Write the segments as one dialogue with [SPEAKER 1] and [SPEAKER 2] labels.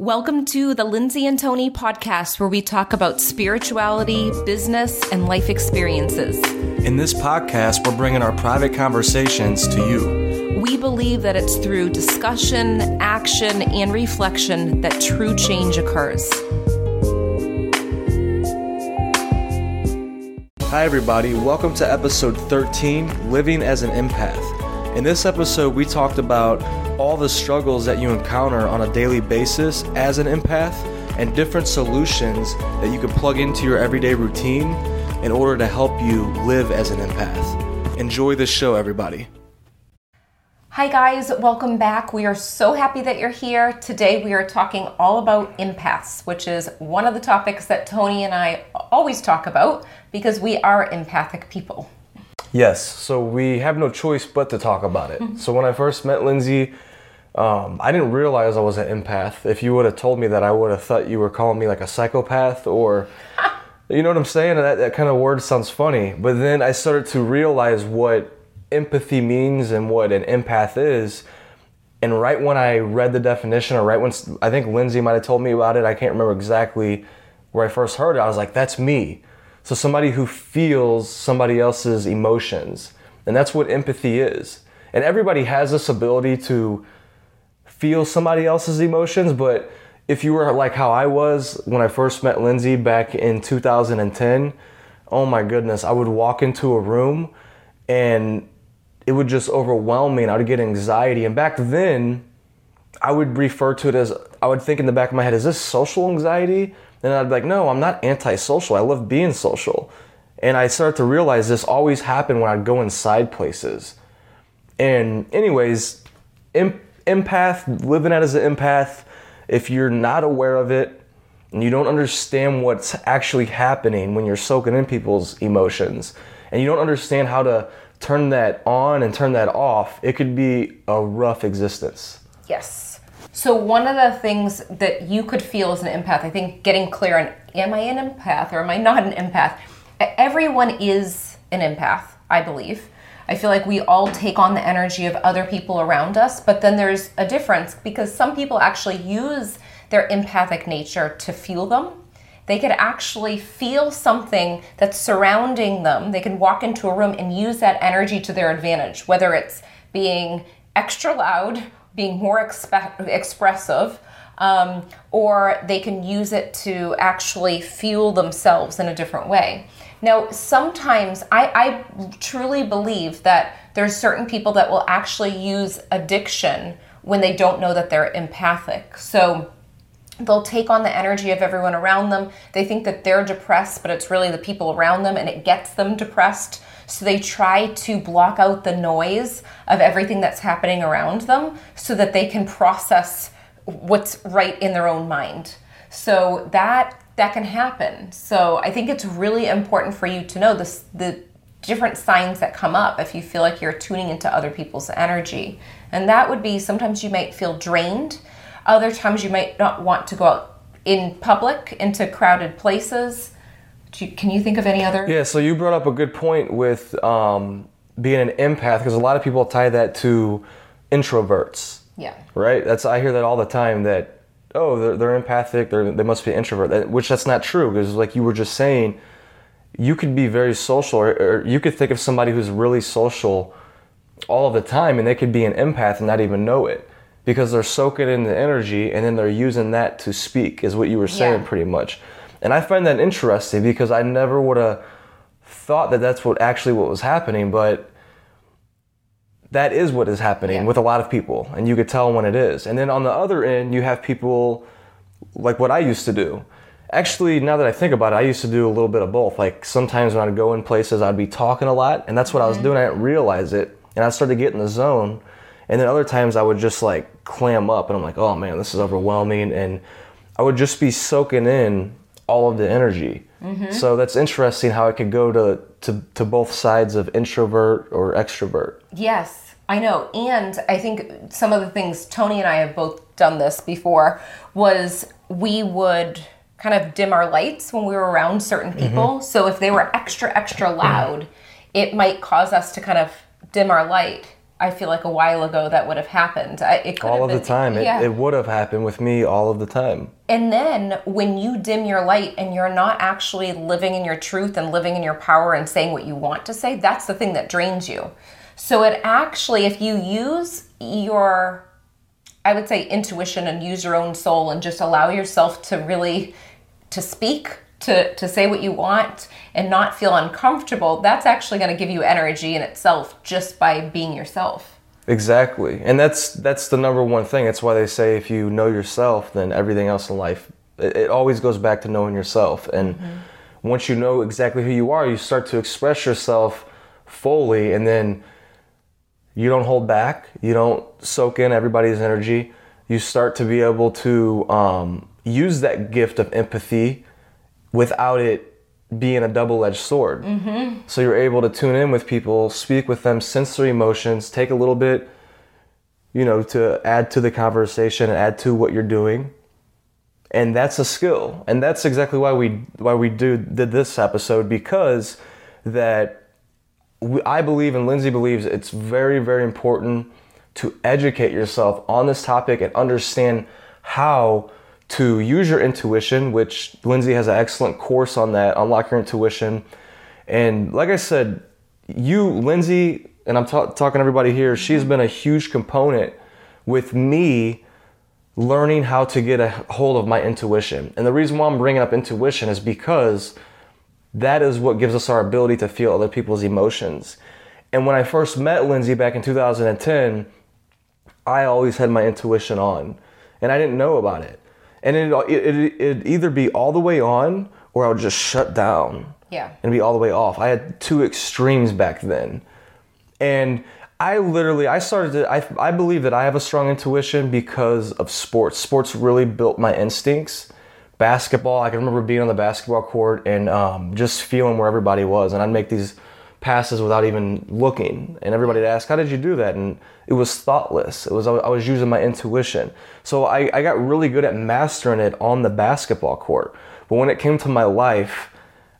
[SPEAKER 1] Welcome to the Lindsay and Tony podcast, where we talk about spirituality, business, and life experiences.
[SPEAKER 2] In this podcast, we're bringing our private conversations to you.
[SPEAKER 1] We believe that it's through discussion, action, and reflection that true change occurs.
[SPEAKER 2] Hi, everybody. Welcome to episode 13 Living as an Empath. In this episode, we talked about all the struggles that you encounter on a daily basis as an empath and different solutions that you can plug into your everyday routine in order to help you live as an empath. Enjoy this show, everybody.
[SPEAKER 1] Hi, guys, welcome back. We are so happy that you're here. Today, we are talking all about empaths, which is one of the topics that Tony and I always talk about because we are empathic people.
[SPEAKER 2] Yes, so we have no choice but to talk about it. so, when I first met Lindsay, um, I didn't realize I was an empath. If you would have told me that, I would have thought you were calling me like a psychopath or, you know what I'm saying? That, that kind of word sounds funny. But then I started to realize what empathy means and what an empath is. And right when I read the definition, or right when I think Lindsay might have told me about it, I can't remember exactly where I first heard it, I was like, that's me. So somebody who feels somebody else's emotions. And that's what empathy is. And everybody has this ability to feel somebody else's emotions, but if you were like how I was when I first met Lindsay back in 2010, oh my goodness, I would walk into a room and it would just overwhelm me and I would get anxiety. And back then, I would refer to it as I would think in the back of my head, is this social anxiety? And I'd be like, no, I'm not antisocial. I love being social. And I started to realize this always happened when I'd go inside places. And, anyways, empath, living out as an empath, if you're not aware of it and you don't understand what's actually happening when you're soaking in people's emotions and you don't understand how to turn that on and turn that off, it could be a rough existence.
[SPEAKER 1] Yes. So, one of the things that you could feel as an empath, I think getting clear on am I an empath or am I not an empath? Everyone is an empath, I believe. I feel like we all take on the energy of other people around us, but then there's a difference because some people actually use their empathic nature to fuel them. They could actually feel something that's surrounding them. They can walk into a room and use that energy to their advantage, whether it's being extra loud, being more expressive, um, or they can use it to actually fuel themselves in a different way. Now, sometimes I, I truly believe that there's certain people that will actually use addiction when they don't know that they're empathic. So they'll take on the energy of everyone around them. They think that they're depressed, but it's really the people around them and it gets them depressed. So they try to block out the noise of everything that's happening around them so that they can process what's right in their own mind. So that that can happen. So I think it's really important for you to know this, the different signs that come up if you feel like you're tuning into other people's energy. And that would be sometimes you might feel drained, other times you might not want to go out in public into crowded places. You, can you think of any other?
[SPEAKER 2] Yeah, so you brought up a good point with um, being an empath because a lot of people tie that to introverts.
[SPEAKER 1] Yeah.
[SPEAKER 2] Right? That's I hear that all the time that oh, they're, they're empathic, they're, they must be introvert, which that's not true because, like you were just saying, you could be very social, or, or, you could think of somebody who's really social all of the time, and they could be an empath and not even know it because they're soaking in the energy and then they're using that to speak, is what you were saying yeah. pretty much. And I find that interesting because I never would have thought that that's what actually what was happening, but that is what is happening yeah. with a lot of people, and you could tell when it is. And then on the other end, you have people like what I used to do. Actually, now that I think about it, I used to do a little bit of both. Like sometimes when I'd go in places, I'd be talking a lot, and that's what. I was mm-hmm. doing. I didn't realize it, and I started to get in the zone. And then other times I would just like clam up, and I'm like, oh man, this is overwhelming, and I would just be soaking in all of the energy. Mm-hmm. So that's interesting how it could go to, to, to both sides of introvert or extrovert.
[SPEAKER 1] Yes, I know. And I think some of the things Tony and I have both done this before was we would kind of dim our lights when we were around certain mm-hmm. people. Mm-hmm. So if they were extra, extra loud, it might cause us to kind of dim our light I feel like a while ago that would have happened. I, it could
[SPEAKER 2] all of the
[SPEAKER 1] been-
[SPEAKER 2] time. It, it would have happened with me all of the time.
[SPEAKER 1] And then when you dim your light and you're not actually living in your truth and living in your power and saying what you want to say, that's the thing that drains you. So it actually, if you use your, I would say intuition and use your own soul and just allow yourself to really, to speak, to, to say what you want and not feel uncomfortable, that's actually going to give you energy in itself just by being yourself.
[SPEAKER 2] Exactly, and that's that's the number one thing. That's why they say if you know yourself, then everything else in life. It, it always goes back to knowing yourself, and once you know exactly who you are, you start to express yourself fully, and then you don't hold back. You don't soak in everybody's energy. You start to be able to um, use that gift of empathy without it being a double-edged sword. Mm-hmm. So you're able to tune in with people, speak with them, sense their emotions, take a little bit, you know, to add to the conversation and add to what you're doing. And that's a skill. And that's exactly why we why we do did this episode because that we, I believe and Lindsay believes it's very very important to educate yourself on this topic and understand how to use your intuition, which Lindsay has an excellent course on that, unlock your intuition. And like I said, you, Lindsay, and I'm ta- talking to everybody here, she's been a huge component with me learning how to get a hold of my intuition. And the reason why I'm bringing up intuition is because that is what gives us our ability to feel other people's emotions. And when I first met Lindsay back in 2010, I always had my intuition on, and I didn't know about it. And it it it'd either be all the way on, or I would just shut down
[SPEAKER 1] Yeah.
[SPEAKER 2] and be all the way off. I had two extremes back then, and I literally I started to I I believe that I have a strong intuition because of sports. Sports really built my instincts. Basketball, I can remember being on the basketball court and um, just feeling where everybody was, and I'd make these passes without even looking, and everybody would ask, "How did you do that?" And it was thoughtless. It was I was using my intuition. So I, I got really good at mastering it on the basketball court. But when it came to my life,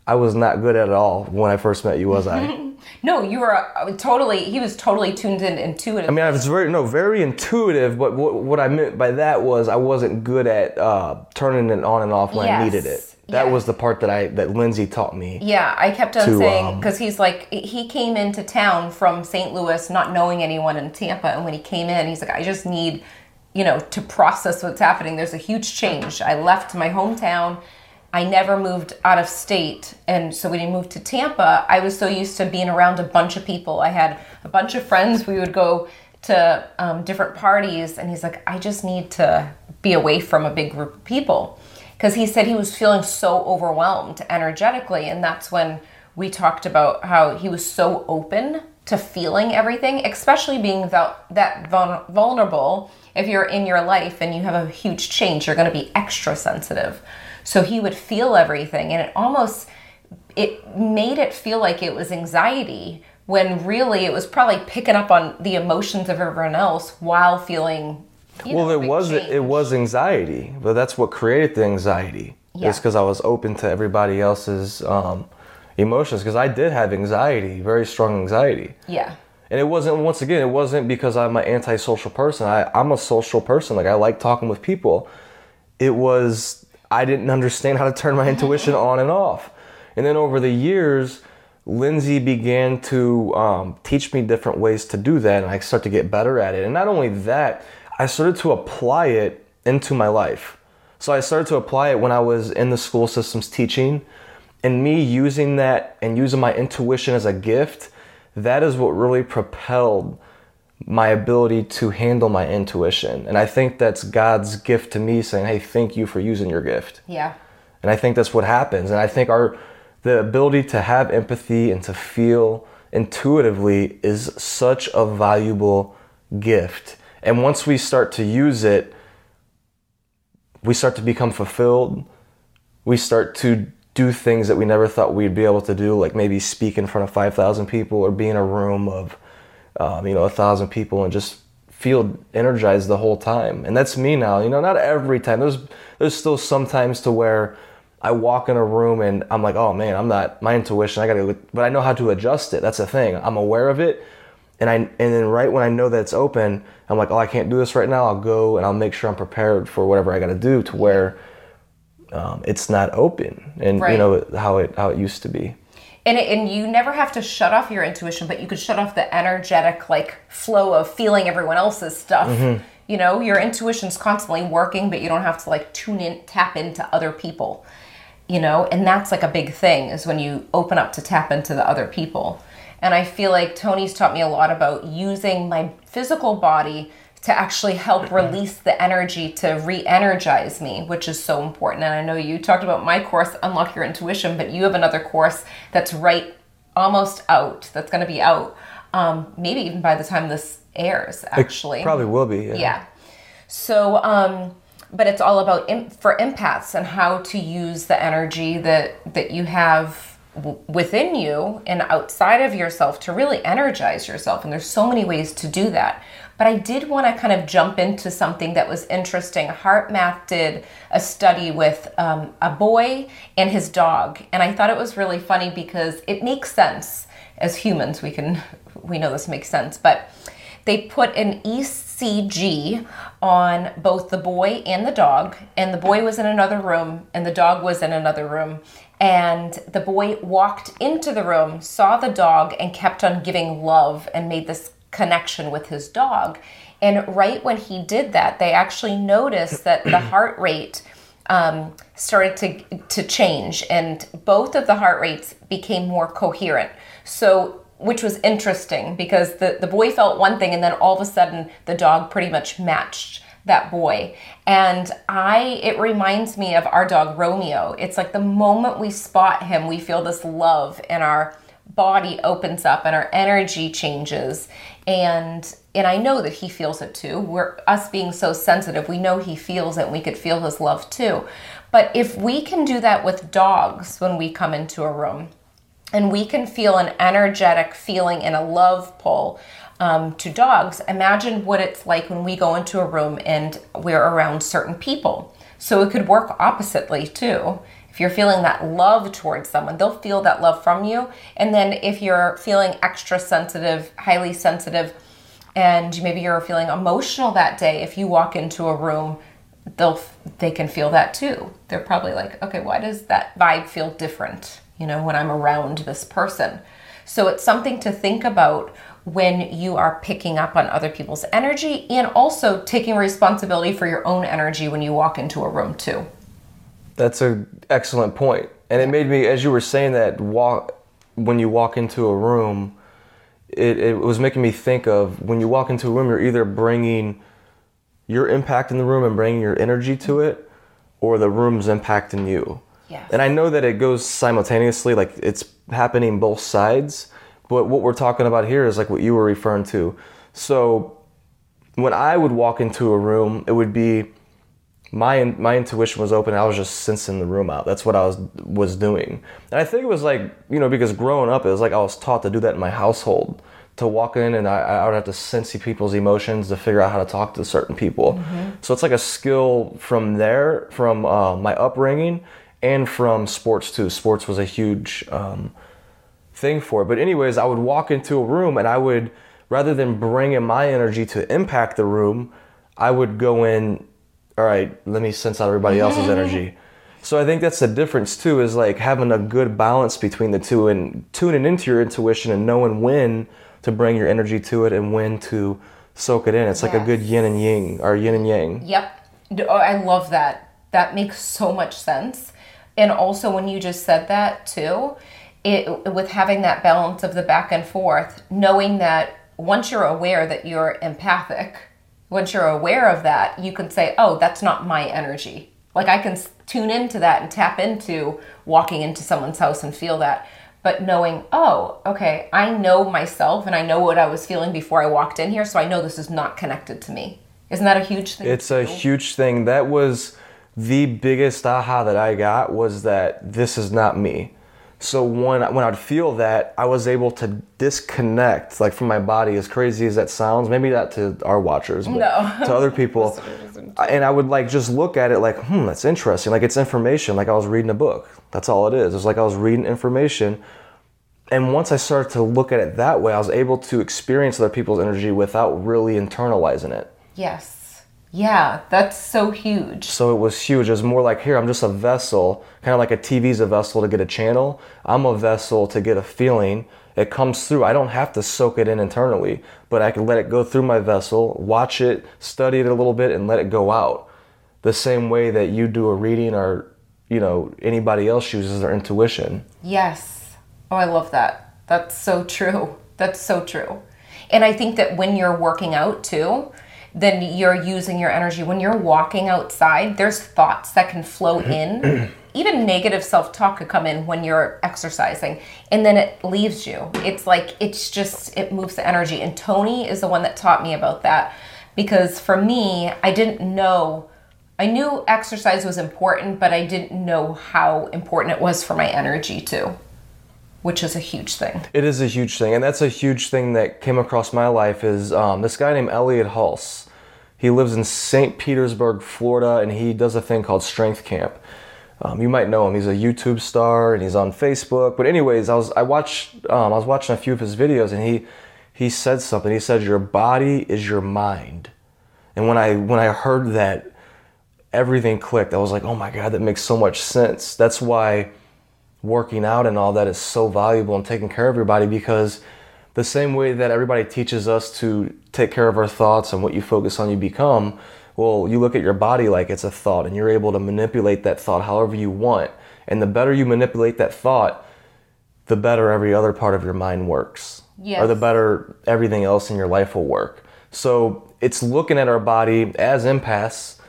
[SPEAKER 2] I was not good at it all when I first met you, was I?
[SPEAKER 1] No, you were uh, totally, he was totally tuned in intuitive.
[SPEAKER 2] I mean, I was very no, very intuitive. But what, what I meant by that was I wasn't good at uh, turning it on and off when I needed it. That
[SPEAKER 1] yeah.
[SPEAKER 2] was the part that I that Lindsay taught me.
[SPEAKER 1] Yeah, I kept on
[SPEAKER 2] to,
[SPEAKER 1] saying
[SPEAKER 2] um,
[SPEAKER 1] because he's like he came into town from St. Louis, not knowing anyone in Tampa, and when he came in, he's like, I just need, you know, to process what's happening. There's a huge change. I left my hometown. I never moved out of state, and so when he moved to Tampa, I was so used to being around a bunch of people. I had a bunch of friends. We would go to um, different parties, and he's like, I just need to be away from a big group of people because he said he was feeling so overwhelmed energetically and that's when we talked about how he was so open to feeling everything especially being vul- that vulnerable. If you're in your life and you have a huge change you're going to be extra sensitive. So he would feel everything and it almost it made it feel like it was anxiety when really it was probably picking up on the emotions of everyone else while feeling you
[SPEAKER 2] Well,
[SPEAKER 1] know,
[SPEAKER 2] it was it was anxiety, but that's what created the anxiety.
[SPEAKER 1] Yeah.
[SPEAKER 2] It's because I was open to everybody else's um, emotions. Because I did have anxiety, very strong anxiety.
[SPEAKER 1] yeah
[SPEAKER 2] And it wasn't, once again, it wasn't because I'm an antisocial person. I, I'm a social person. Like, I like talking with people. It was, I didn't understand how to turn my intuition on and off. And then over the years, Lindsay began to um, teach me different ways to do that. And I started to get better at it. And not only that, I started to apply it into my life. So I started to apply it when I was in the school systems teaching. And me using that and using my intuition as a gift, that is what really propelled my ability to handle my intuition. And I think that's God's gift to me saying, hey, thank you for using your gift.
[SPEAKER 1] yeah
[SPEAKER 2] And I think that's what happens. And I think our the ability to have empathy and to feel intuitively is such a valuable gift. And once we start to use it, we start to become fulfilled. We start to do things that we never thought we'd be able to do, like maybe speak in front of 5,000 people or be in a room of, um, you know, a thousand people and just feel energized the whole time. And that's me now. You know, not every time. There's there's still sometimes to where I walk in a room and I'm like, oh man, I'm not my intuition. I gotta, but I know how to adjust it. That's the thing. I'm aware of it, and I and then right when I know that it's open, I'm like, oh, I can't do this right now. I'll go and I'll make sure I'm prepared for whatever I got to do to where um, it's not open and
[SPEAKER 1] Right.
[SPEAKER 2] you know how it how it used to be.
[SPEAKER 1] And, it, and you never have to shut off your intuition, but you could shut off the energetic like flow of feeling everyone else's stuff.
[SPEAKER 2] Mm-hmm.
[SPEAKER 1] You know, your intuition's constantly working, but you don't have to like tune in, tap into other people. You know, and that's like a big thing is when you open up to tap into the other people. And I feel like Tony's taught me a lot about using my physical body to actually help release the energy to re-energize me, which is so important. And I know you talked about my course, Unlock Your Intuition, but you have another course that's right almost out, that's going to be out, um, maybe even by the time this airs, actually.
[SPEAKER 2] Probably will be. Yeah.
[SPEAKER 1] Yeah. So, um, but it's all about im- for empaths and how to use the energy that that you have within you and outside of yourself to really energize yourself. And there's so many ways to do that. But I did want to kind of jump into something that was interesting. HeartMath did a study with um, a boy and his dog, and I thought it was really funny because it makes sense as humans. We can we know this makes sense, but they put an ECG on both the boy and the dog, and the boy was in another room, and the dog was in another room. And the boy walked into the room, saw the dog, and kept on giving love and made this connection with his dog. And right when he did that, they actually noticed that the heart rate um, started to to change, and both of the heart rates became more coherent. So, which was interesting because the the boy felt one thing, and then all of a sudden the dog pretty much matched that boy. And I, it reminds me of our dog Romeo. It's like the moment we spot him, we feel this love, and our body opens up, and our energy changes, and and I know that he feels it too. We're us being so sensitive, we know he feels it and we could feel his love too. But if we can do that with dogs when we come into a room, and we can feel an energetic feeling and a love pull um, to dogs, imagine what it's like when we go into a room and we're around certain people. So it could work oppositely too. If you're feeling that love towards someone, they'll feel that love from you. And then if you're feeling extra sensitive, highly sensitive, and maybe you're feeling emotional that day, if you walk into a room, they'll they can feel that too. They're probably like, okay, why does that vibe feel different? You know, when I'm around this person. So it's something to think about when you are picking up on other people's energy and also taking responsibility for your own energy when you walk into a room too.
[SPEAKER 2] That's an excellent point. And it made me, as you were saying that, walk when you walk into a room, it, it was making me think of when you walk into a room, you're either bringing your impact in the room and bringing your energy to it, or the room's impacting you.
[SPEAKER 1] Yes.
[SPEAKER 2] And I know that it goes simultaneously, like it's happening both sides. But what we're talking about here is like what you were referring to. So when I would walk into a room, it would be my my intuition was open. I was just sensing the room out. That's what I was was doing. And I think it was like you know because growing up, it was like I was taught to do that in my household. To walk in and I, I would have to sense people's emotions to figure out how to talk to certain people. So it's like a skill from there, from uh, my upbringing, and from sports too. Sports was a huge um, thing for it. But anyways, I would walk into a room and I would rather than bringing my energy to impact the room, I would go in. All right, let me sense out everybody else's mm-hmm. energy. So I think that's the difference too. Is like having a good balance between the two and tuning into your intuition and knowing when to bring your energy to it and when to soak it in. It's like a good yin and yang or yin and yang.
[SPEAKER 1] Yep. Oh, I love that. That makes so much sense. And also, when you just said that too, it with having that balance of the back and forth, knowing that once you're aware that you're empathic, once you're aware of that, you can say, "Oh, that's not my energy." Like I can tune into that and tap into walking into someone's house and feel that. But knowing, oh, okay, I know myself and I know what I was feeling before I walked in here, so I know this is not connected to me. Isn't that a huge thing?
[SPEAKER 2] It's a huge thing. That was the biggest aha that I got was that this is not me. So when when I'd feel that, I was able to disconnect like from my body. As crazy as that sounds, maybe not to our watchers, but
[SPEAKER 1] No.
[SPEAKER 2] to other people. and I would like just look at it like, hmm, that's interesting. Like it's information. Like I was reading a book. That's all it is. It's like I was reading information, and once I started to look at it that way, I was able to experience other people's energy without really internalizing it.
[SPEAKER 1] Yes. Yeah, that's so huge.
[SPEAKER 2] So it was huge. It was more like, here, I'm just a vessel, kind of like a TV's a vessel to get a channel. I'm a vessel to get a feeling. It comes through. I don't have to soak it in internally, but I can let it go through my vessel, watch it, study it a little bit, and let it go out. The same way that you do a reading or, you know, anybody else uses their intuition.
[SPEAKER 1] Yes. Oh, I love that. That's so true. That's so true. And I think that when you're working out too, then you're using your energy. When you're walking outside, there's thoughts that can flow mm-hmm. in. Even negative self talk could come in when you're exercising, and then it leaves you. It's like, it's just, it moves the energy. And Tony is the one that taught me about that because for me, I didn't know. I knew exercise was important, but I didn't know how important it was for my energy too, which is a huge thing.
[SPEAKER 2] It is a huge thing, and that's a huge thing that came across my life. Is um, this guy named Elliott Hulse? He lives in St. Petersburg, Florida, and he does a thing called Strength Camp. Um, you might know him. He's a YouTube star and he's on Facebook. But anyways, I was I watched um, I was watching a few of his videos, and he he said something. He said, "Your body is your mind," and when I when I heard that, everything clicked. I was like, "Oh my god, that makes so much sense." That's why working out and all that is so valuable and taking care of your body because the same way that everybody teaches us to take care of our thoughts and what you focus on you become well you look at your body like it's a thought and you're able to manipulate that thought however you want. And the better you manipulate that thought the better every other part of your mind works.
[SPEAKER 1] Yes.
[SPEAKER 2] or the better everything else in your life will work. So it's looking at our body as impasse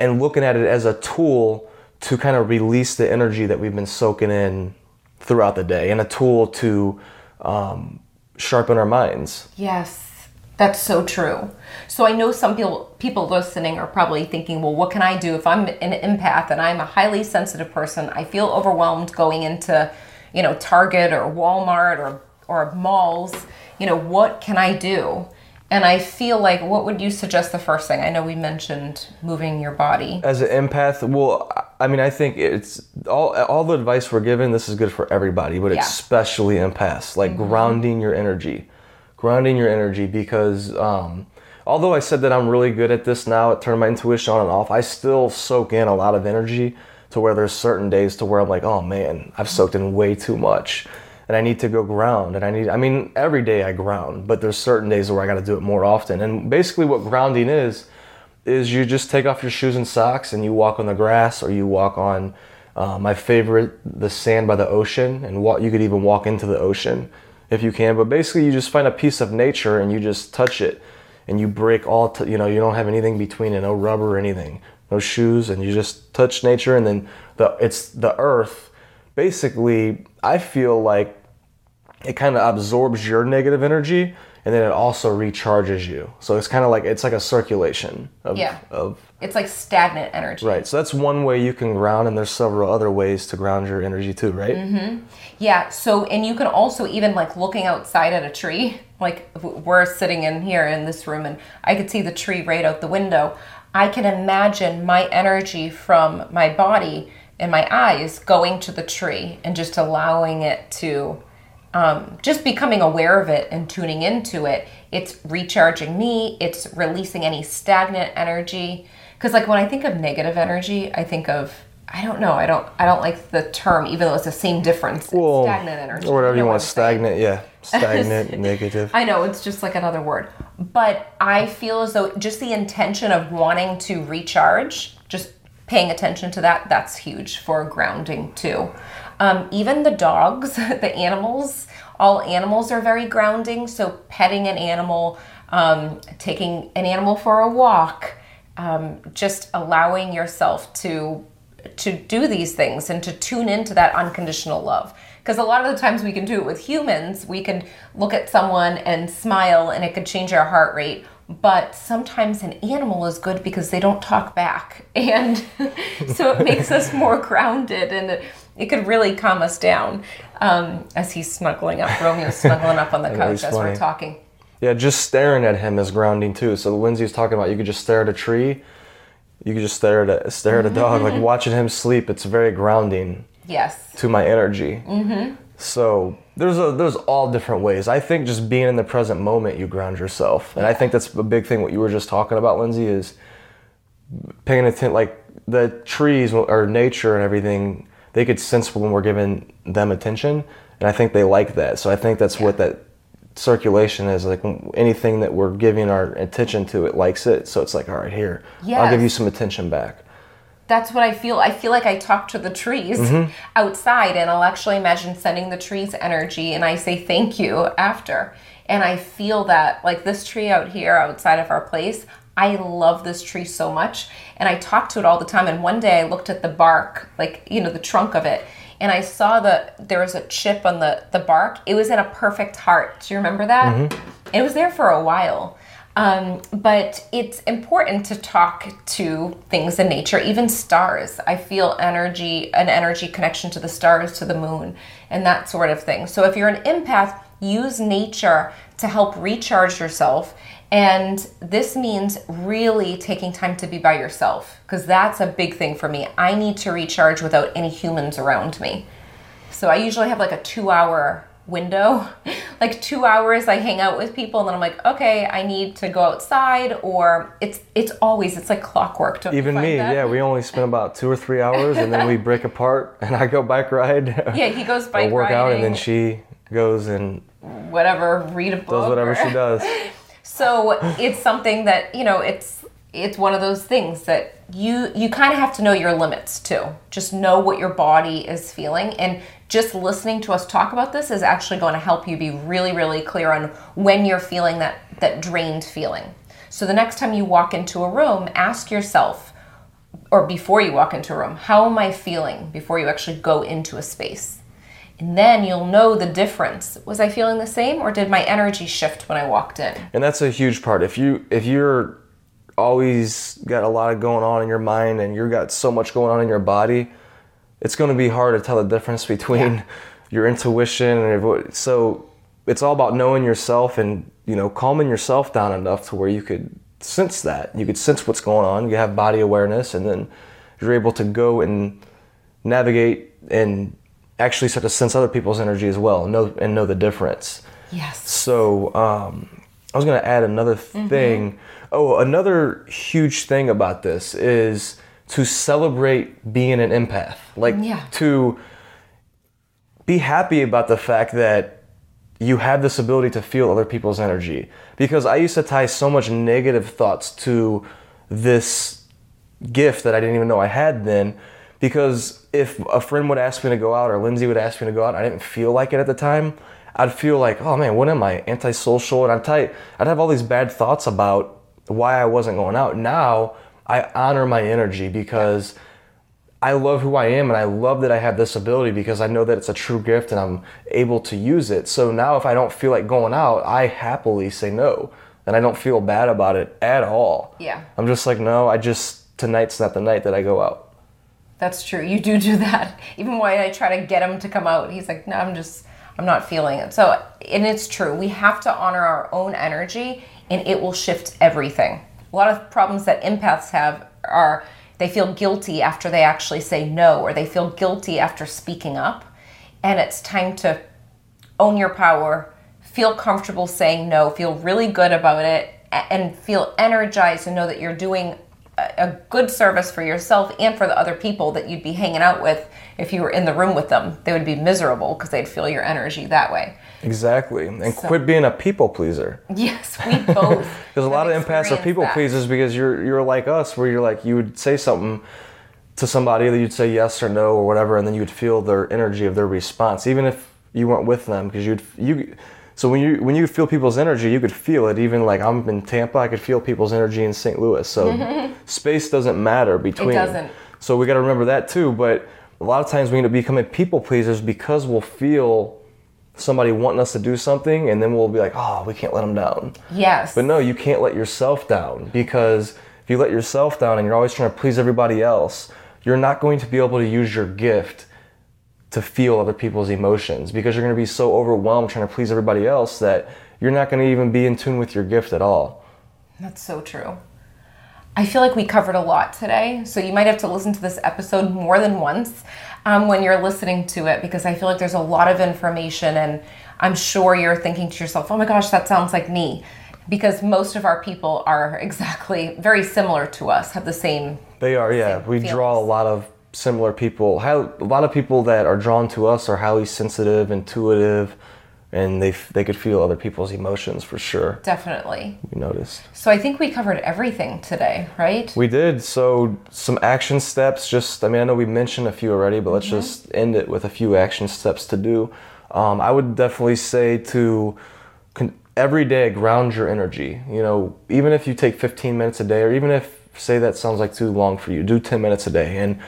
[SPEAKER 2] and looking at it as a tool to kind of release the energy that we've been soaking in throughout the day and a tool to um, sharpen our minds.
[SPEAKER 1] Yes, that's so true. So I know some people people listening are probably thinking, well, what can I do if I'm an empath and I'm a highly sensitive person? I feel overwhelmed going into, you know, Target or Walmart or or malls. You know, what can I do? And I feel like, what would you suggest the first thing? I know we mentioned moving your body.
[SPEAKER 2] As an empath, well, I mean, I think it's all all the advice we're given. This is good for everybody, but
[SPEAKER 1] Yeah.
[SPEAKER 2] especially empaths. Like grounding your energy, grounding your energy, because um, although I said that I'm really good at this now at turning my intuition on and off, I still soak in a lot of energy to where there's certain days to where I'm like, oh man, I've soaked in way too much. And I need to go ground. And I need, I mean, every day I ground, but there's certain days where I got to do it more often. And basically, what grounding is, is you just take off your shoes and socks and you walk on the grass or you walk on uh, my favorite the sand by the ocean and walk, you could even walk into the ocean if you can but basically you just find a piece of nature and you just touch it and you break all t- you know you don't have anything between it no rubber or anything no shoes and you just touch nature and then the it's the earth basically i feel like it kind of absorbs your negative energy and then it also recharges you so it's kind of like it's like a circulation of,
[SPEAKER 1] Yeah.
[SPEAKER 2] of
[SPEAKER 1] It's like stagnant energy.
[SPEAKER 2] right so that's one way you can ground and there's several other ways to ground your energy too right Mm-hmm.
[SPEAKER 1] Yeah. So, and you can also even like looking outside at a tree. Like we're sitting in here in this room, and I could see the tree right out the window. I can imagine my energy from my body and my eyes going to the tree and just allowing it to, um, just becoming aware of it and tuning into it. It's recharging me. It's releasing any stagnant energy. Because like when I think of negative energy, I think of I don't know. I don't. I don't like the term, even though it's the same difference.
[SPEAKER 2] Well,
[SPEAKER 1] stagnant energy.
[SPEAKER 2] or whatever you,
[SPEAKER 1] know
[SPEAKER 2] want
[SPEAKER 1] what I'm saying.
[SPEAKER 2] stagnant yeah stagnant negative
[SPEAKER 1] I know it's just like another word, but I feel as though just the intention of wanting to recharge, just paying attention to that, that's huge for grounding too. Um, even the dogs, the animals, all animals are very grounding. So petting an animal, um, taking an animal for a walk, um, just allowing yourself to to do these things and to tune into that unconditional love because a lot of the times we can do it with humans we can look at someone and smile and it could change our heart rate but sometimes an animal is good because they don't talk back and so it makes us more grounded and it, it could really calm us down um, as he's snuggling up romeo's snuggling up on the couch as we're talking
[SPEAKER 2] Yeah, just staring at him is grounding too. So Lindsay was talking about you could just stare at a tree, you could just stare at a stare at a dog. Like watching him sleep, it's very grounding
[SPEAKER 1] yes
[SPEAKER 2] to my energy. Mm-hmm. So There's a there's all different ways. I think just being in the present moment, you ground yourself, and I think that's a big thing. What you were just talking about, Lindsay, is paying attention. Like the trees or nature and everything, they could sense when we're giving them attention, and I think they like that. So I think that's what that circulation is like. Anything that we're giving our attention to, it likes it. So it's like, all right, here, I'll give you some attention back.
[SPEAKER 1] That's what I feel. I feel like I talk to the trees
[SPEAKER 2] Mm-hmm.
[SPEAKER 1] outside, and I'll actually imagine sending the trees energy, and I say thank you after. And I feel that, like this tree out here outside of our place, I love this tree so much, and I talk to it all the time. And one day I looked at the bark, like, you know, the trunk of it, and I saw that there was a chip on the, the bark. It was in a perfect heart. Do you remember that? It was there for a while. Um, but it's important to talk to things in nature, even stars. I feel energy, an energy connection to the stars, to the moon, and that sort of thing. So if you're an empath, use nature to help recharge yourself. And this means really taking time to be by yourself, because that's a big thing for me. I need to recharge without any humans around me. So I usually have like a two hour window. like two hours I hang out with people and then I'm like, okay, I need to go outside or it's it's always it's like clockwork. Don't
[SPEAKER 2] Even me,
[SPEAKER 1] that?
[SPEAKER 2] yeah, we only spend about two or three hours, and then we break apart, and I go bike ride.
[SPEAKER 1] Yeah, he goes
[SPEAKER 2] or
[SPEAKER 1] bike
[SPEAKER 2] work out, and then she goes and
[SPEAKER 1] whatever, read a book.
[SPEAKER 2] does whatever
[SPEAKER 1] or-
[SPEAKER 2] she does.
[SPEAKER 1] So it's something that, you know, it's it's one of those things that you you kind of have to know your limits too. Just know what your body is feeling and just listening to us talk about this is actually going to help you be really really clear on when you're feeling that that drained feeling. So the next time you walk into a room, ask yourself or before you walk into a room, how am I feeling before you actually go into a space? And then you'll know the difference. Was I feeling the same or did my energy shift when I walked in?
[SPEAKER 2] and that's a huge part if you if you're always got a lot of going on in your mind and you've got so much going on in your body it's going to be hard to tell the difference between your intuition and your, so it's all about knowing yourself and you know calming yourself down enough to where you could sense that. You could sense what's going on. You have body awareness and then you're able to go and navigate and actually start to sense other people's energy as well and know and know the difference.
[SPEAKER 1] Yes.
[SPEAKER 2] so um, I was going to add another
[SPEAKER 1] Mm-hmm.
[SPEAKER 2] thing. Oh, another huge thing about this is to celebrate being an empath. Like
[SPEAKER 1] Yeah.
[SPEAKER 2] to be happy about the fact that you have this ability to feel other people's energy. Because I used to tie so much negative thoughts to this gift that I didn't even know I had then. Because if a friend would ask me to go out or Lindsay would ask me to go out, I didn't feel like it at the time. I'd feel like, oh man, what am I? Antisocial, and I'd tie, I'd have all these bad thoughts about why I wasn't going out. Now I honor my energy because I love who I am and I love that I have this ability because I know that it's a true gift and I'm able to use it. So now if I don't feel like going out, I happily say no. And I don't feel bad about it at all.
[SPEAKER 1] Yeah.
[SPEAKER 2] I'm just like, no, I just tonight's not the night that I go out.
[SPEAKER 1] That's true. You do do that. Even when I try to get him to come out, he's like, "No, I'm just, I'm not feeling it." So, and it's true. We have to honor our own energy, and it will shift everything. A lot of problems that empaths have are they feel guilty after they actually say no, or they feel guilty after speaking up, and it's time to own your power, feel comfortable saying no, feel really good about it, and feel energized and know that you're doing a good service for yourself and for the other people that you'd be hanging out with if you were in the room with them. They would be miserable because they'd feel your energy that way.
[SPEAKER 2] Exactly. And quit being a people pleaser.
[SPEAKER 1] Yes, we both.
[SPEAKER 2] Because a lot of empaths are people
[SPEAKER 1] that.
[SPEAKER 2] pleasers because you're you're like us where you're like you would say something to somebody that you'd say yes or no or whatever and then you'd feel their energy of their response even if you weren't with them because you'd you so when you when you feel people's energy you could feel it even like I'm in Tampa I could feel people's energy in St. Louis so space doesn't matter between
[SPEAKER 1] doesn't.
[SPEAKER 2] so we got to remember that too but a lot of times we end up becoming people pleasers because we'll feel somebody wanting us to do something and then we'll be like oh we can't let them down
[SPEAKER 1] Yes.
[SPEAKER 2] but no, you can't let yourself down because if you let yourself down and you're always trying to please everybody else, you're not going to be able to use your gift to feel other people's emotions because you're going to be so overwhelmed trying to please everybody else that you're not going to even be in tune with your gift at all.
[SPEAKER 1] That's so true. I feel like we covered a lot today, so you might have to listen to this episode more than once um, when you're listening to it because I feel like there's a lot of information, and I'm sure you're thinking to yourself, oh my gosh, that sounds like me. Because most of our people are exactly very similar to us, have the same.
[SPEAKER 2] They are, yeah. We draw a lot of similar people. How, a lot of people that are drawn to us are highly sensitive, intuitive, and they they could feel other people's emotions for sure.
[SPEAKER 1] Definitely.
[SPEAKER 2] We noticed.
[SPEAKER 1] So I think we covered everything today, right?
[SPEAKER 2] We did. So some action steps. Just I mean I know we mentioned a few already, but let's
[SPEAKER 1] Mm-hmm.
[SPEAKER 2] just end it with a few action steps to do. Um, I would definitely say to con- every day ground your energy. You know, even if you take 15 minutes a day, or even if say that sounds like too long for you, do 10 minutes a day and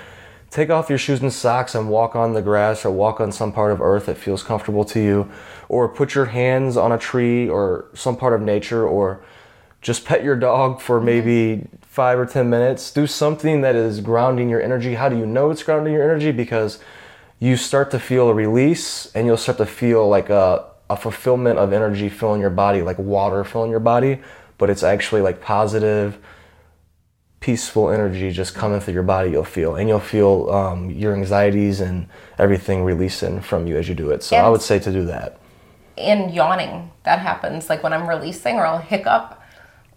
[SPEAKER 2] take off your shoes and socks and walk on the grass or walk on some part of earth that feels comfortable to you or put your hands on a tree or some part of nature or just pet your dog for maybe five or ten minutes. Do something that is grounding your energy. How do you know it's grounding your energy? Because you start to feel a release and you'll start to feel like a, a fulfillment of energy filling your body like water filling your body but it's actually like positive peaceful energy just coming through your body you'll feel. And you'll feel um, your anxieties and everything releasing from you as you do it. So i would say to do that.
[SPEAKER 1] And yawning that happens. Like when i'm releasing or i'll hiccup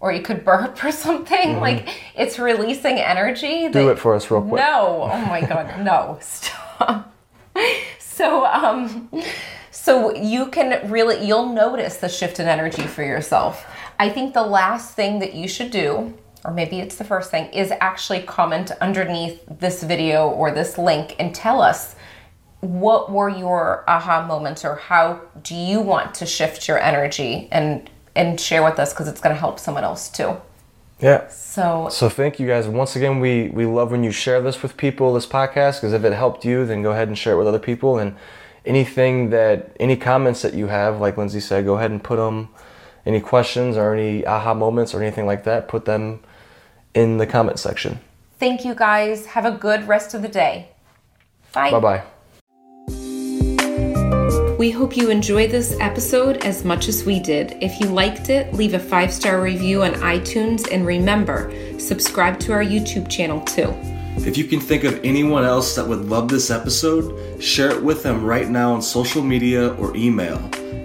[SPEAKER 1] or you could burp or something like it's releasing energy
[SPEAKER 2] Mm-hmm. do
[SPEAKER 1] that-
[SPEAKER 2] it for us real quick.
[SPEAKER 1] No. Oh my god no. Stop. So um so you can really you'll notice the shift in energy for yourself. I think the last thing that you should do or maybe it's the first thing is actually comment underneath this video or this link and tell us what were your aha moments or how do you want to shift your energy and and share with us because it's going to help someone else too
[SPEAKER 2] yeah
[SPEAKER 1] so
[SPEAKER 2] So thank you guys. Once again, we we love when you share this with people, this podcast, because if it helped you, then go ahead and share it with other people. And anything that any comments that you have, like Lindsay said, go ahead and put them. Any questions or any aha moments or anything like that, put them in the comment section.
[SPEAKER 1] thank you guys have a good rest of the day bye
[SPEAKER 2] Bye bye.
[SPEAKER 1] We hope you enjoyed this episode as much as we did. If you liked it, leave a five star review on iTunes and remember, subscribe to our YouTube channel too.
[SPEAKER 3] If you can think of anyone else that would love this episode, share it with them right now on social media or email.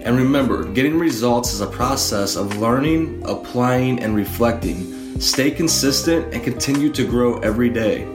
[SPEAKER 3] And remember, getting results is a process of learning, applying, and reflecting. Stay consistent and continue to grow every day.